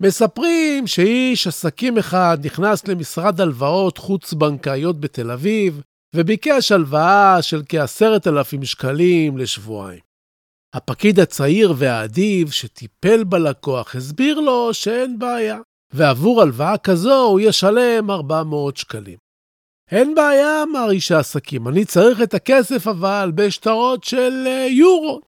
מספרים שאיש עסקים אחד נכנס למשרד הלוואות חוץ-בנקאיות בתל אביב, וביקש הלוואה של כעשרת אלפים שקלים לשבועיים. הפקיד הצעיר והאדיב שטיפל בלקוח הסביר לו שאין בעיה, ועבור הלוואה כזו הוא ישלם 400 שקלים. אין בעיה, אמר איש העסקים, אני צריך את הכסף אבל בשטרות של אה, יורו.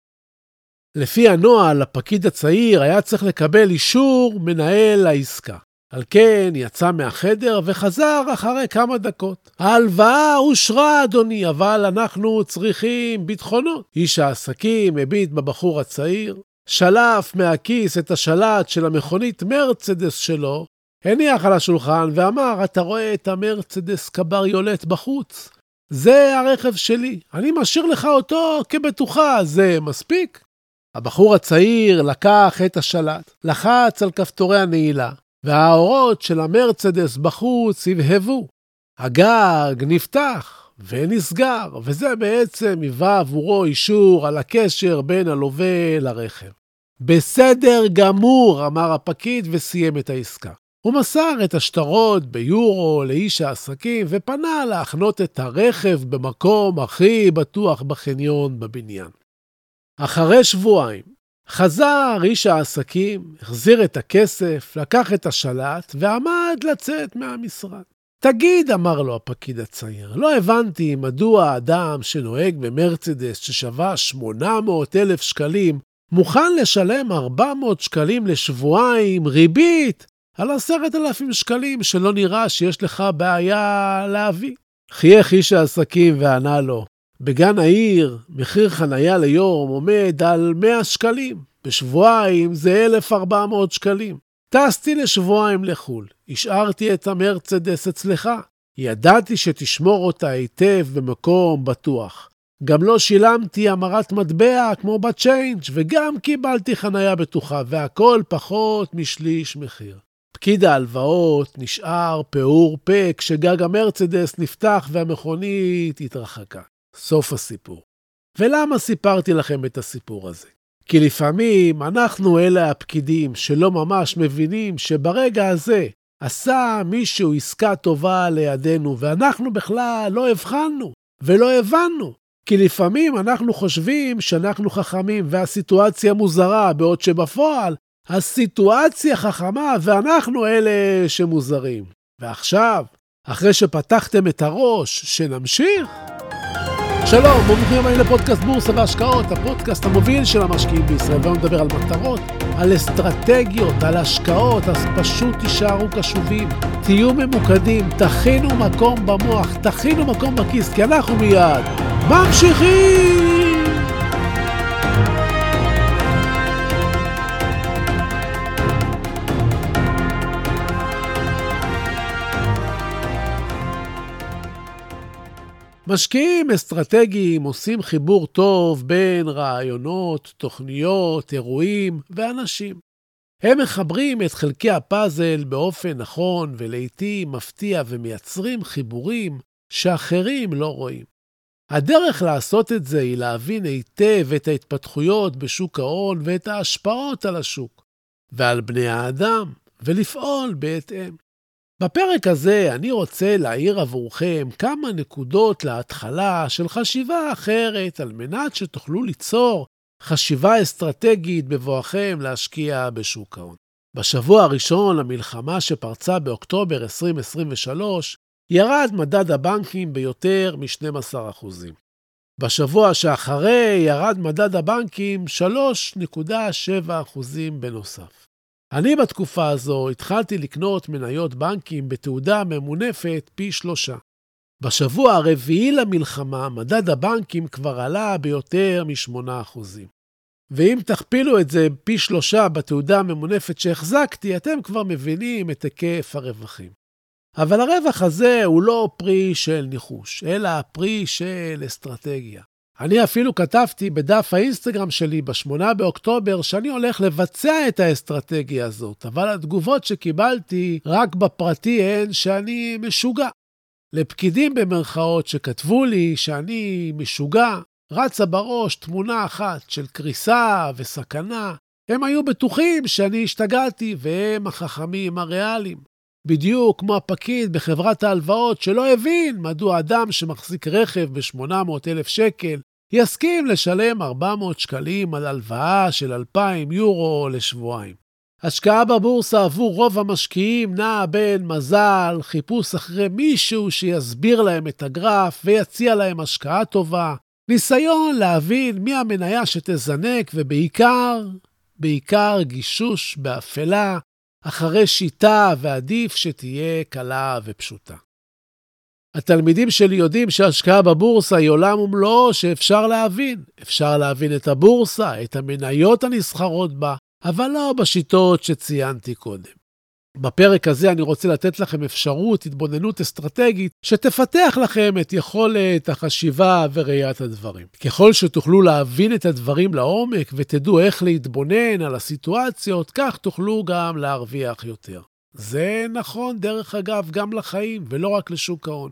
לפי הנוהל, הפקיד הצעיר היה צריך לקבל אישור מנהל העסקה. על כן יצא מהחדר וחזר אחרי כמה דקות. ההלוואה אושרה, אדוני, אבל אנחנו צריכים ביטחונות. איש העסקים הביט בבחור הצעיר, שלף מהכיס את השלט של המכונית מרצדס שלו, הניח על השולחן ואמר, אתה רואה את המרצדס קבריולט בחוץ? זה הרכב שלי, אני משאיר לך אותו כבטוחה, זה מספיק? הבחור הצעיר לקח את השלט, לחץ על כפתורי הנעילה, והאורות של המרצדס בחוץ הבהבו. הגג נפתח ונסגר, וזה בעצם היווה עבורו אישור על הקשר בין הלווה לרכב. בסדר גמור, אמר הפקיד וסיים את העסקה. הוא מסר את השטרות ביורו לאיש העסקים ופנה להחנות את הרכב במקום הכי בטוח בחניון בבניין. אחרי שבועיים חזר איש העסקים, החזיר את הכסף, לקח את השלט ועמד לצאת מהמשרד. תגיד, אמר לו הפקיד הצעיר, לא הבנתי מדוע אדם שנוהג במרצדס ששווה 800 אלף שקלים, מוכן לשלם 400 שקלים לשבועיים ריבית על עשרת אלפים שקלים שלא נראה שיש לך בעיה להביא. חייך איש העסקים וענה לו, בגן העיר מחיר חנייה ליום עומד על 100 שקלים, בשבועיים זה 1,400 שקלים. טסתי לשבועיים לחו"ל, השארתי את המרצדס אצלך. ידעתי שתשמור אותה היטב במקום בטוח. גם לא שילמתי המרת מטבע כמו בצ'יינג' וגם קיבלתי חנייה בטוחה, והכל פחות משליש מחיר. פקיד ההלוואות נשאר פעור פה כשגג המרצדס נפתח והמכונית התרחקה. סוף הסיפור. ולמה סיפרתי לכם את הסיפור הזה? כי לפעמים אנחנו אלה הפקידים שלא ממש מבינים שברגע הזה עשה מישהו עסקה טובה לידינו, ואנחנו בכלל לא הבחנו ולא הבנו. כי לפעמים אנחנו חושבים שאנחנו חכמים והסיטואציה מוזרה, בעוד שבפועל הסיטואציה חכמה ואנחנו אלה שמוזרים. ועכשיו, אחרי שפתחתם את הראש, שנמשיך? שלום, ברוכים הבאים לפודקאסט בורסה והשקעות, הפודקאסט המוביל של המשקיעים בישראל. והיום נדבר על מטרות, על אסטרטגיות, על השקעות, אז פשוט תישארו קשובים, תהיו ממוקדים, תכינו מקום במוח, תכינו מקום בכיס, כי אנחנו מיד ממשיכים! משקיעים אסטרטגיים עושים חיבור טוב בין רעיונות, תוכניות, אירועים ואנשים. הם מחברים את חלקי הפאזל באופן נכון ולעיתים מפתיע ומייצרים חיבורים שאחרים לא רואים. הדרך לעשות את זה היא להבין היטב את ההתפתחויות בשוק ההון ואת ההשפעות על השוק ועל בני האדם, ולפעול בהתאם. בפרק הזה אני רוצה להעיר עבורכם כמה נקודות להתחלה של חשיבה אחרת, על מנת שתוכלו ליצור חשיבה אסטרטגית בבואכם להשקיע בשוק ההון. בשבוע הראשון למלחמה שפרצה באוקטובר 2023, ירד מדד הבנקים ביותר מ-12%. בשבוע שאחרי ירד מדד הבנקים 3.7% בנוסף. אני בתקופה הזו התחלתי לקנות מניות בנקים בתעודה ממונפת פי שלושה. בשבוע הרביעי למלחמה מדד הבנקים כבר עלה ביותר מ-8%. ואם תכפילו את זה פי שלושה בתעודה הממונפת שהחזקתי, אתם כבר מבינים את היקף הרווחים. אבל הרווח הזה הוא לא פרי של ניחוש, אלא פרי של אסטרטגיה. אני אפילו כתבתי בדף האינסטגרם שלי ב-8 באוקטובר שאני הולך לבצע את האסטרטגיה הזאת, אבל התגובות שקיבלתי רק בפרטי הן שאני משוגע. לפקידים במרכאות שכתבו לי שאני משוגע, רצה בראש תמונה אחת של קריסה וסכנה. הם היו בטוחים שאני השתגעתי, והם החכמים הריאליים. בדיוק כמו הפקיד בחברת ההלוואות שלא הבין מדוע אדם שמחזיק רכב ב-800,000 שקל יסכים לשלם 400 שקלים על הלוואה של 2,000 יורו לשבועיים. השקעה בבורסה עבור רוב המשקיעים נעה בין מזל, חיפוש אחרי מישהו שיסביר להם את הגרף ויציע להם השקעה טובה, ניסיון להבין מי המניה שתזנק, ובעיקר, בעיקר גישוש באפלה, אחרי שיטה, ועדיף שתהיה קלה ופשוטה. התלמידים שלי יודעים שהשקעה בבורסה היא עולם ומלואו שאפשר להבין. אפשר להבין את הבורסה, את המניות הנסחרות בה, אבל לא בשיטות שציינתי קודם. בפרק הזה אני רוצה לתת לכם אפשרות, התבוננות אסטרטגית, שתפתח לכם את יכולת החשיבה וראיית הדברים. ככל שתוכלו להבין את הדברים לעומק ותדעו איך להתבונן על הסיטואציות, כך תוכלו גם להרוויח יותר. זה נכון, דרך אגב, גם לחיים ולא רק לשוק ההון.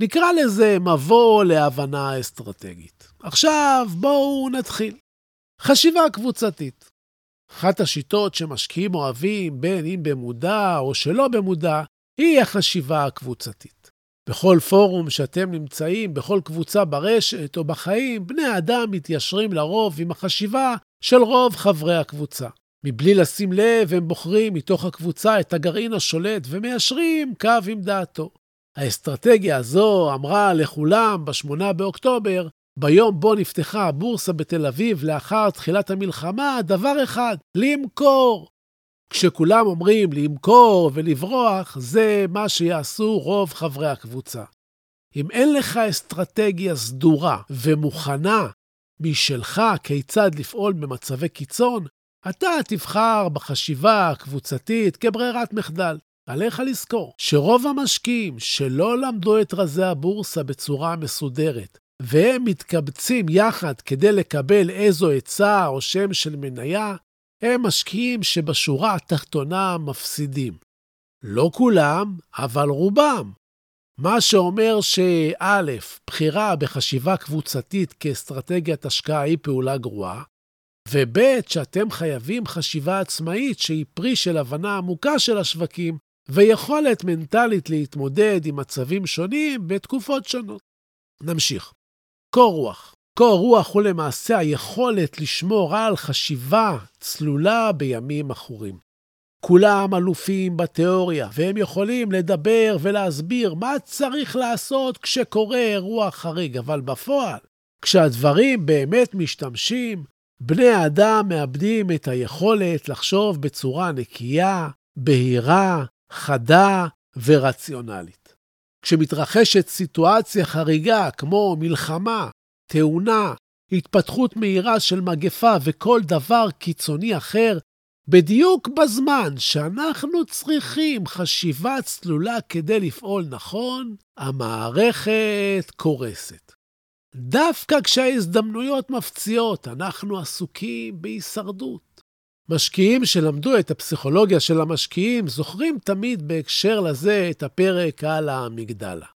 נקרא לזה מבוא להבנה אסטרטגית. עכשיו בואו נתחיל. חשיבה קבוצתית. אחת השיטות שמשקיעים אוהבים, בין אם במודע או שלא במודע, היא החשיבה הקבוצתית. בכל פורום שאתם נמצאים, בכל קבוצה ברשת או בחיים, בני האדם מתיישרים לרוב עם החשיבה של רוב חברי הקבוצה. מבלי לשים לב, הם בוחרים מתוך הקבוצה את הגרעין השולט ומיישרים קו עם דעתו. האסטרטגיה הזו אמרה לכולם ב-8 באוקטובר, ביום בו נפתחה הבורסה בתל אביב לאחר תחילת המלחמה, דבר אחד, למכור. כשכולם אומרים למכור ולברוח, זה מה שיעשו רוב חברי הקבוצה. אם אין לך אסטרטגיה סדורה ומוכנה משלך כיצד לפעול במצבי קיצון, אתה תבחר בחשיבה הקבוצתית כברירת מחדל. עליך לזכור שרוב המשקיעים שלא למדו את רזי הבורסה בצורה מסודרת, והם מתקבצים יחד כדי לקבל איזו עצה או שם של מניה, הם משקיעים שבשורה התחתונה מפסידים. לא כולם, אבל רובם. מה שאומר שא', בחירה בחשיבה קבוצתית כאסטרטגיית השקעה היא פעולה גרועה, וב', שאתם חייבים חשיבה עצמאית שהיא פרי של הבנה עמוקה של השווקים ויכולת מנטלית להתמודד עם מצבים שונים בתקופות שונות. נמשיך. קור רוח. קור רוח הוא למעשה היכולת לשמור על חשיבה צלולה בימים עכורים. כולם אלופים בתיאוריה, והם יכולים לדבר ולהסביר מה צריך לעשות כשקורה אירוע חריג, אבל בפועל, כשהדברים באמת משתמשים, בני האדם מאבדים את היכולת לחשוב בצורה נקייה, בהירה, חדה ורציונלית. כשמתרחשת סיטואציה חריגה כמו מלחמה, תאונה, התפתחות מהירה של מגפה וכל דבר קיצוני אחר, בדיוק בזמן שאנחנו צריכים חשיבה צלולה כדי לפעול נכון, המערכת קורסת. דווקא כשההזדמנויות מפציעות, אנחנו עסוקים בהישרדות. משקיעים שלמדו את הפסיכולוגיה של המשקיעים זוכרים תמיד בהקשר לזה את הפרק על המגדלה.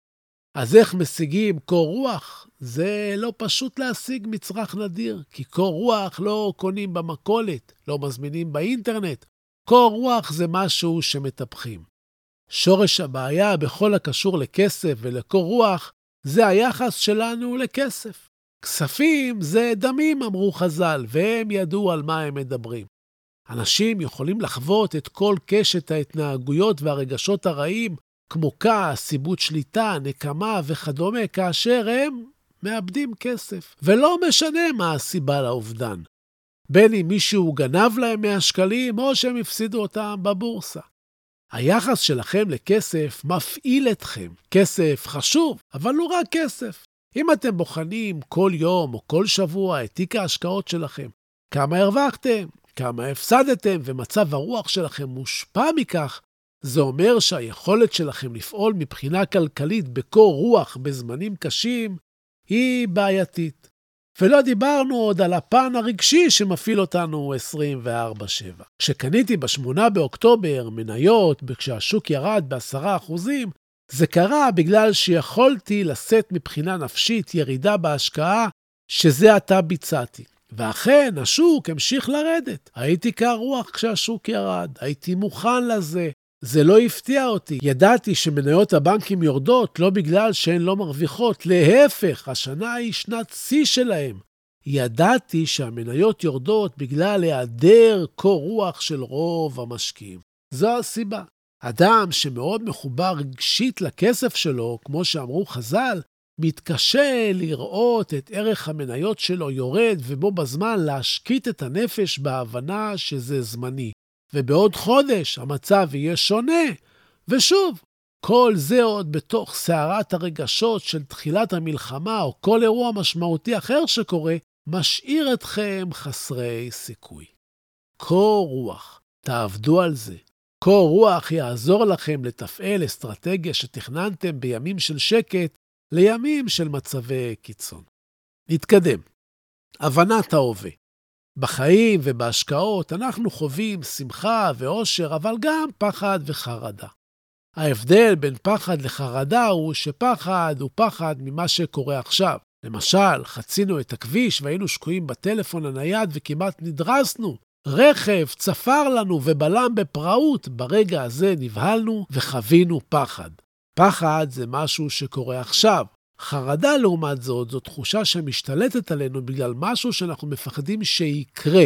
אז איך משיגים קור רוח? זה לא פשוט להשיג מצרך נדיר, כי קור רוח לא קונים במכולת, לא מזמינים באינטרנט. קור רוח זה משהו שמטפחים. שורש הבעיה בכל הקשור לכסף ולקור רוח זה היחס שלנו לכסף. כספים זה דמים, אמרו חז"ל, והם ידעו על מה הם מדברים. אנשים יכולים לחוות את כל קשת ההתנהגויות והרגשות הרעים, כמו כעס, סיבוד שליטה, נקמה וכדומה, כאשר הם מאבדים כסף, ולא משנה מה הסיבה לאובדן. בין אם מישהו גנב להם 100 שקלים, או שהם הפסידו אותם בבורסה. היחס שלכם לכסף מפעיל אתכם. כסף חשוב, אבל הוא רק כסף. אם אתם בוחנים כל יום או כל שבוע את תיק ההשקעות שלכם, כמה הרווחתם, כמה הפסדתם, ומצב הרוח שלכם מושפע מכך, זה אומר שהיכולת שלכם לפעול מבחינה כלכלית בקור רוח בזמנים קשים היא בעייתית. ולא דיברנו עוד על הפן הרגשי שמפעיל אותנו 24/7. כשקניתי ב-8 באוקטובר מניות, כשהשוק ירד ב-10%, זה קרה בגלל שיכולתי לשאת מבחינה נפשית ירידה בהשקעה שזה עתה ביצעתי. ואכן, השוק המשיך לרדת. הייתי קר רוח כשהשוק ירד, הייתי מוכן לזה. זה לא הפתיע אותי. ידעתי שמניות הבנקים יורדות לא בגלל שהן לא מרוויחות, להפך, השנה היא שנת שיא שלהם. ידעתי שהמניות יורדות בגלל היעדר קור רוח של רוב המשקיעים. זו הסיבה. אדם שמאוד מחובר רגשית לכסף שלו, כמו שאמרו חז"ל, מתקשה לראות את ערך המניות שלו יורד ובו בזמן להשקיט את הנפש בהבנה שזה זמני. ובעוד חודש המצב יהיה שונה. ושוב, כל זה עוד בתוך סערת הרגשות של תחילת המלחמה או כל אירוע משמעותי אחר שקורה, משאיר אתכם חסרי סיכוי. קור רוח, תעבדו על זה. קור רוח יעזור לכם לתפעל אסטרטגיה שתכננתם בימים של שקט לימים של מצבי קיצון. נתקדם. הבנת ההווה. בחיים ובהשקעות אנחנו חווים שמחה ואושר, אבל גם פחד וחרדה. ההבדל בין פחד לחרדה הוא שפחד הוא פחד ממה שקורה עכשיו. למשל, חצינו את הכביש והיינו שקועים בטלפון הנייד וכמעט נדרסנו. רכב צפר לנו ובלם בפראות. ברגע הזה נבהלנו וחווינו פחד. פחד זה משהו שקורה עכשיו. חרדה, לעומת זאת, זו תחושה שמשתלטת עלינו בגלל משהו שאנחנו מפחדים שיקרה.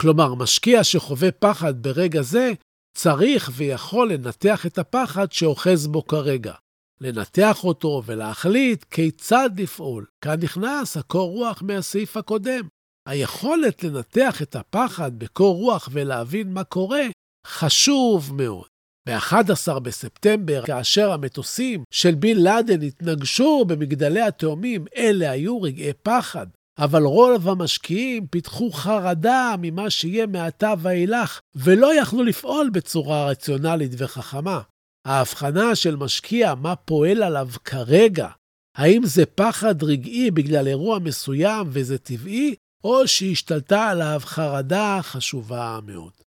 כלומר, משקיע שחווה פחד ברגע זה, צריך ויכול לנתח את הפחד שאוחז בו כרגע. לנתח אותו ולהחליט כיצד לפעול. כאן נכנס הקור רוח מהסעיף הקודם. היכולת לנתח את הפחד בקור רוח ולהבין מה קורה חשוב מאוד. ב-11 בספטמבר, כאשר המטוסים של בן לאדן התנגשו במגדלי התאומים, אלה היו רגעי פחד. אבל רוב המשקיעים פיתחו חרדה ממה שיהיה מעתה ואילך, ולא יכלו לפעול בצורה רציונלית וחכמה. ההבחנה של משקיע, מה פועל עליו כרגע, האם זה פחד רגעי בגלל אירוע מסוים וזה טבעי, או שהשתלטה עליו חרדה חשובה מאוד.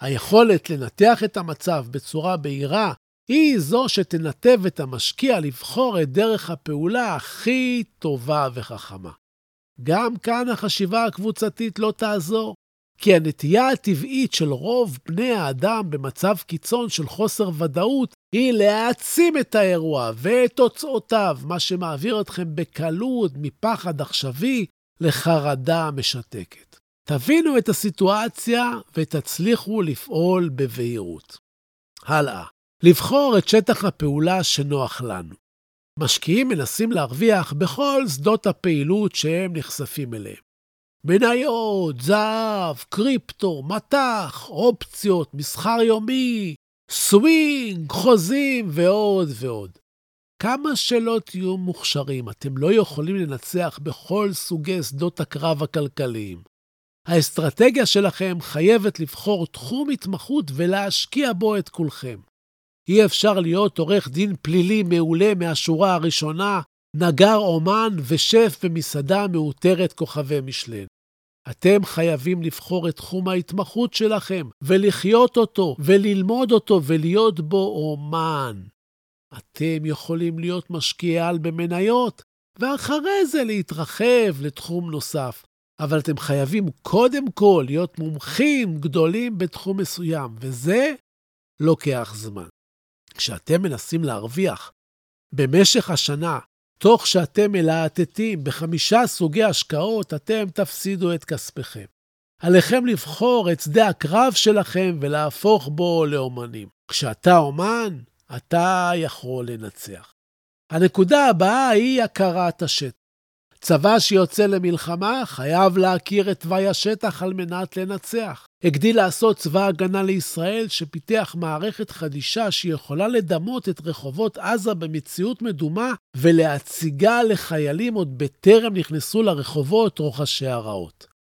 היכולת לנתח את המצב בצורה בהירה היא זו שתנתב את המשקיע לבחור את דרך הפעולה הכי טובה וחכמה. גם כאן החשיבה הקבוצתית לא תעזור, כי הנטייה הטבעית של רוב בני האדם במצב קיצון של חוסר ודאות היא להעצים את האירוע ואת תוצאותיו, מה שמעביר אתכם בקלות מפחד עכשווי לחרדה משתקת. תבינו את הסיטואציה ותצליחו לפעול בבהירות. הלאה, לבחור את שטח הפעולה שנוח לנו. משקיעים מנסים להרוויח בכל שדות הפעילות שהם נחשפים אליהם. מניות, זהב, קריפטו, מט"ח, אופציות, מסחר יומי, סווינג, חוזים ועוד ועוד. כמה שלא תהיו מוכשרים, אתם לא יכולים לנצח בכל סוגי שדות הקרב הכלכליים. האסטרטגיה שלכם חייבת לבחור תחום התמחות ולהשקיע בו את כולכם. אי אפשר להיות עורך דין פלילי מעולה מהשורה הראשונה, נגר אומן ושף במסעדה מאותרת כוכבי משלן. אתם חייבים לבחור את תחום ההתמחות שלכם, ולחיות אותו, וללמוד אותו, ולהיות בו אומן. אתם יכולים להיות משקיעי על במניות, ואחרי זה להתרחב לתחום נוסף. אבל אתם חייבים קודם כל להיות מומחים גדולים בתחום מסוים, וזה לוקח זמן. כשאתם מנסים להרוויח במשך השנה, תוך שאתם מלהטטים בחמישה סוגי השקעות, אתם תפסידו את כספיכם. עליכם לבחור את שדה הקרב שלכם ולהפוך בו לאומנים. כשאתה אומן, אתה יכול לנצח. הנקודה הבאה היא הכרת השטח. צבא שיוצא למלחמה חייב להכיר את תוואי השטח על מנת לנצח. הגדיל לעשות צבא הגנה לישראל, שפיתח מערכת חדישה שיכולה לדמות את רחובות עזה במציאות מדומה ולהציגה לחיילים עוד בטרם נכנסו לרחובות רוחשי הרעות.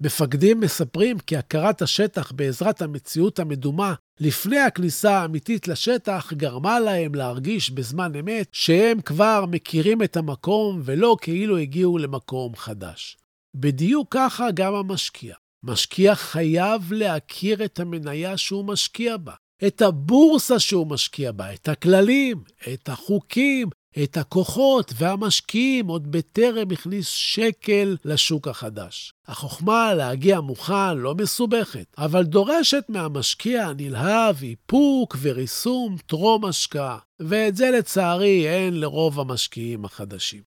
מפקדים מספרים כי הכרת השטח בעזרת המציאות המדומה לפני הכניסה האמיתית לשטח גרמה להם להרגיש בזמן אמת שהם כבר מכירים את המקום ולא כאילו הגיעו למקום חדש. בדיוק ככה גם המשקיע. משקיע חייב להכיר את המניה שהוא משקיע בה, את הבורסה שהוא משקיע בה, את הכללים, את החוקים, את הכוחות והמשקיעים עוד בטרם הכניס שקל לשוק החדש. החוכמה להגיע מוכן לא מסובכת, אבל דורשת מהמשקיע הנלהב איפוק וריסום טרום השקעה, ואת זה לצערי אין לרוב המשקיעים החדשים.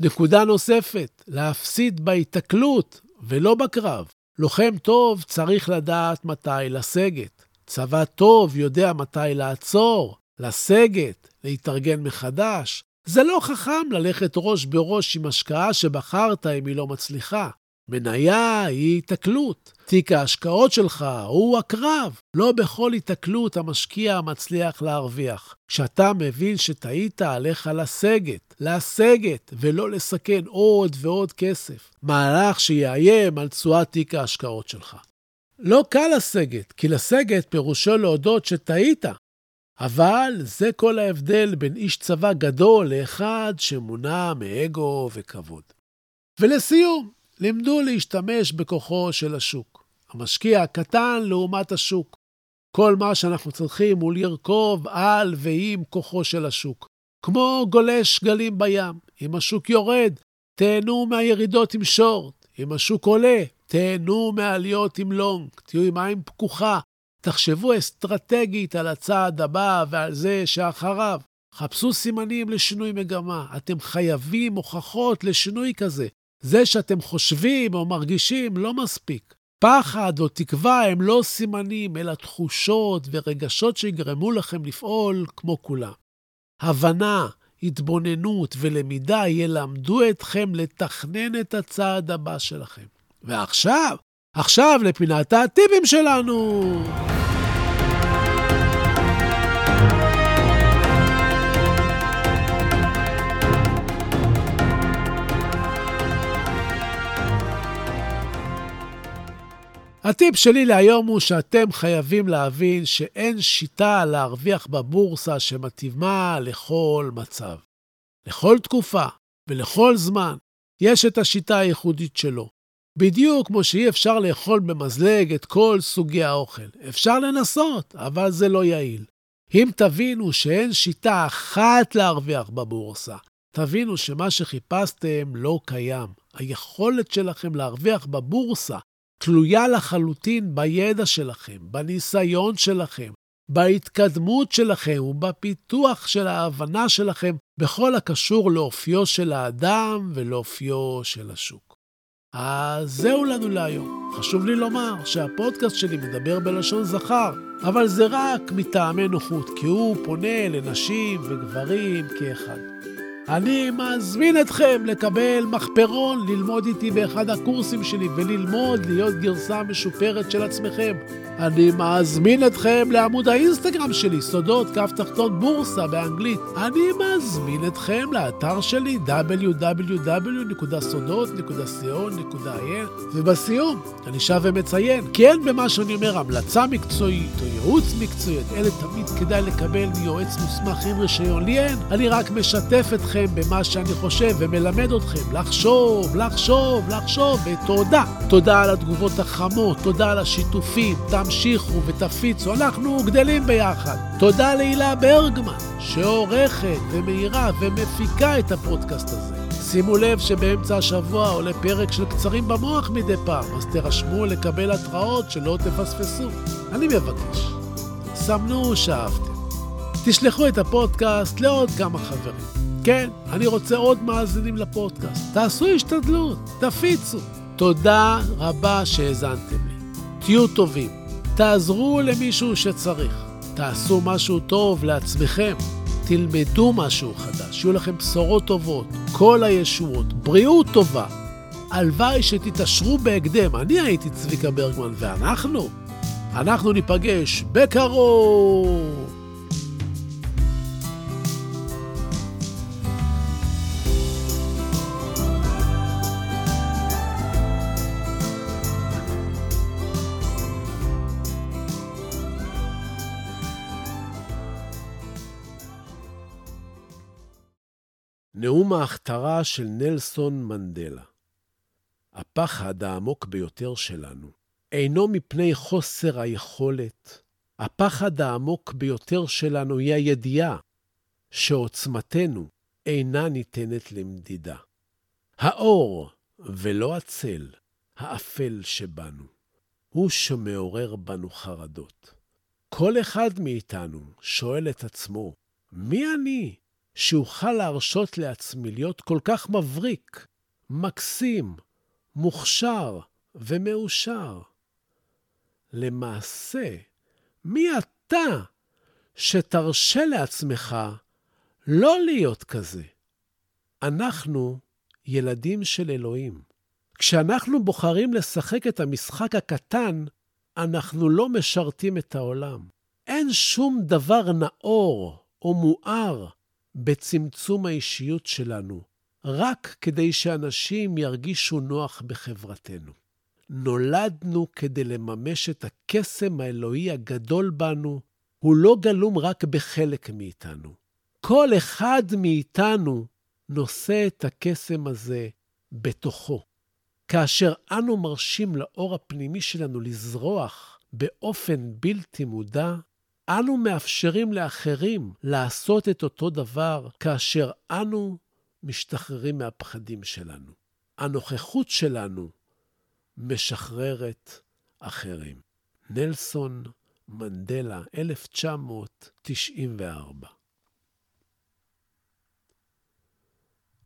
נקודה נוספת, להפסיד בהיתקלות ולא בקרב. לוחם טוב צריך לדעת מתי לסגת. צבא טוב יודע מתי לעצור, לסגת, להתארגן מחדש. זה לא חכם ללכת ראש בראש עם השקעה שבחרת אם היא לא מצליחה. מניה היא התקלות. תיק ההשקעות שלך הוא הקרב. לא בכל התקלות המשקיע מצליח להרוויח. כשאתה מבין שטעית, עליך לסגת. לסגת, ולא לסכן עוד ועוד כסף. מהלך שיאיים על תשואת תיק ההשקעות שלך. לא קל לסגת, כי לסגת פירושו להודות שטעית, אבל זה כל ההבדל בין איש צבא גדול לאחד שמונע מאגו וכבוד. ולסיום, לימדו להשתמש בכוחו של השוק. המשקיע הקטן לעומת השוק. כל מה שאנחנו צריכים הוא לרכוב על ועם כוחו של השוק. כמו גולש גלים בים. אם השוק יורד, תהנו מהירידות עם שורט. אם השוק עולה, תהנו מהעליות עם לונג. תהיו עם עין פקוחה, תחשבו אסטרטגית על הצעד הבא ועל זה שאחריו. חפשו סימנים לשינוי מגמה. אתם חייבים הוכחות לשינוי כזה. זה שאתם חושבים או מרגישים לא מספיק. פחד או תקווה הם לא סימנים, אלא תחושות ורגשות שיגרמו לכם לפעול כמו כולם. הבנה, התבוננות ולמידה ילמדו אתכם לתכנן את הצעד הבא שלכם. ועכשיו, עכשיו לפינת הטיפים שלנו. הטיפ שלי להיום הוא שאתם חייבים להבין שאין שיטה להרוויח בבורסה שמתאימה לכל מצב. לכל תקופה ולכל זמן יש את השיטה הייחודית שלו. בדיוק כמו שאי אפשר לאכול במזלג את כל סוגי האוכל. אפשר לנסות, אבל זה לא יעיל. אם תבינו שאין שיטה אחת להרוויח בבורסה, תבינו שמה שחיפשתם לא קיים. היכולת שלכם להרוויח בבורסה תלויה לחלוטין בידע שלכם, בניסיון שלכם, בהתקדמות שלכם ובפיתוח של ההבנה שלכם בכל הקשור לאופיו של האדם ולאופיו של השוק. אז זהו לנו להיום. חשוב לי לומר שהפודקאסט שלי מדבר בלשון זכר, אבל זה רק מטעמי נוחות, כי הוא פונה לנשים וגברים כאחד. אני מזמין אתכם לקבל מחפרון, ללמוד איתי באחד הקורסים שלי וללמוד להיות גרסה משופרת של עצמכם. אני מזמין אתכם לעמוד האינסטגרם שלי, סודות כף תחתון בורסה באנגלית. אני מזמין אתכם לאתר שלי www.sodot.co.il ובסיום, אני שב ומציין, כן במה שאני אומר, המלצה מקצועית או ייעוץ מקצועי, אלה תמיד כדאי לקבל מיועץ מוסמך עם רישיון. לי אין, אני רק משתף אתכם במה שאני חושב ומלמד אתכם לחשוב, לחשוב, לחשוב, ותודה. תודה על התגובות החמות, תודה על השיתופים. תמשיכו ותפיצו, אנחנו גדלים ביחד. תודה להילה ברגמן, שעורכת ומאירה ומפיקה את הפודקאסט הזה. שימו לב שבאמצע השבוע עולה פרק של קצרים במוח מדי פעם, אז תירשמו לקבל התראות שלא תפספסו. אני מבקש, סמנו שאהבתם. תשלחו את הפודקאסט לעוד כמה חברים. כן, אני רוצה עוד מאזינים לפודקאסט. תעשו השתדלות, תפיצו. תודה רבה שהאזנתם לי. תהיו טובים. תעזרו למישהו שצריך. תעשו משהו טוב לעצמכם. תלמדו משהו חדש, שיהיו לכם בשורות טובות, כל הישועות, בריאות טובה. הלוואי שתתעשרו בהקדם. אני הייתי צביקה ברגמן, ואנחנו, אנחנו ניפגש בקרוב. ההכתרה של נלסון מנדלה. הפחד העמוק ביותר שלנו אינו מפני חוסר היכולת. הפחד העמוק ביותר שלנו היא הידיעה שעוצמתנו אינה ניתנת למדידה. האור ולא הצל, האפל שבנו, הוא שמעורר בנו חרדות. כל אחד מאיתנו שואל את עצמו, מי אני שאוכל להרשות לעצמי להיות כל כך מבריק, מקסים, מוכשר ומאושר. למעשה, מי אתה שתרשה לעצמך לא להיות כזה? אנחנו ילדים של אלוהים. כשאנחנו בוחרים לשחק את המשחק הקטן, אנחנו לא משרתים את העולם. אין שום דבר נאור או מואר בצמצום האישיות שלנו, רק כדי שאנשים ירגישו נוח בחברתנו. נולדנו כדי לממש את הקסם האלוהי הגדול בנו, הוא לא גלום רק בחלק מאיתנו. כל אחד מאיתנו נושא את הקסם הזה בתוכו. כאשר אנו מרשים לאור הפנימי שלנו לזרוח באופן בלתי מודע, אנו מאפשרים לאחרים לעשות את אותו דבר כאשר אנו משתחררים מהפחדים שלנו. הנוכחות שלנו משחררת אחרים. נלסון מנדלה, 1994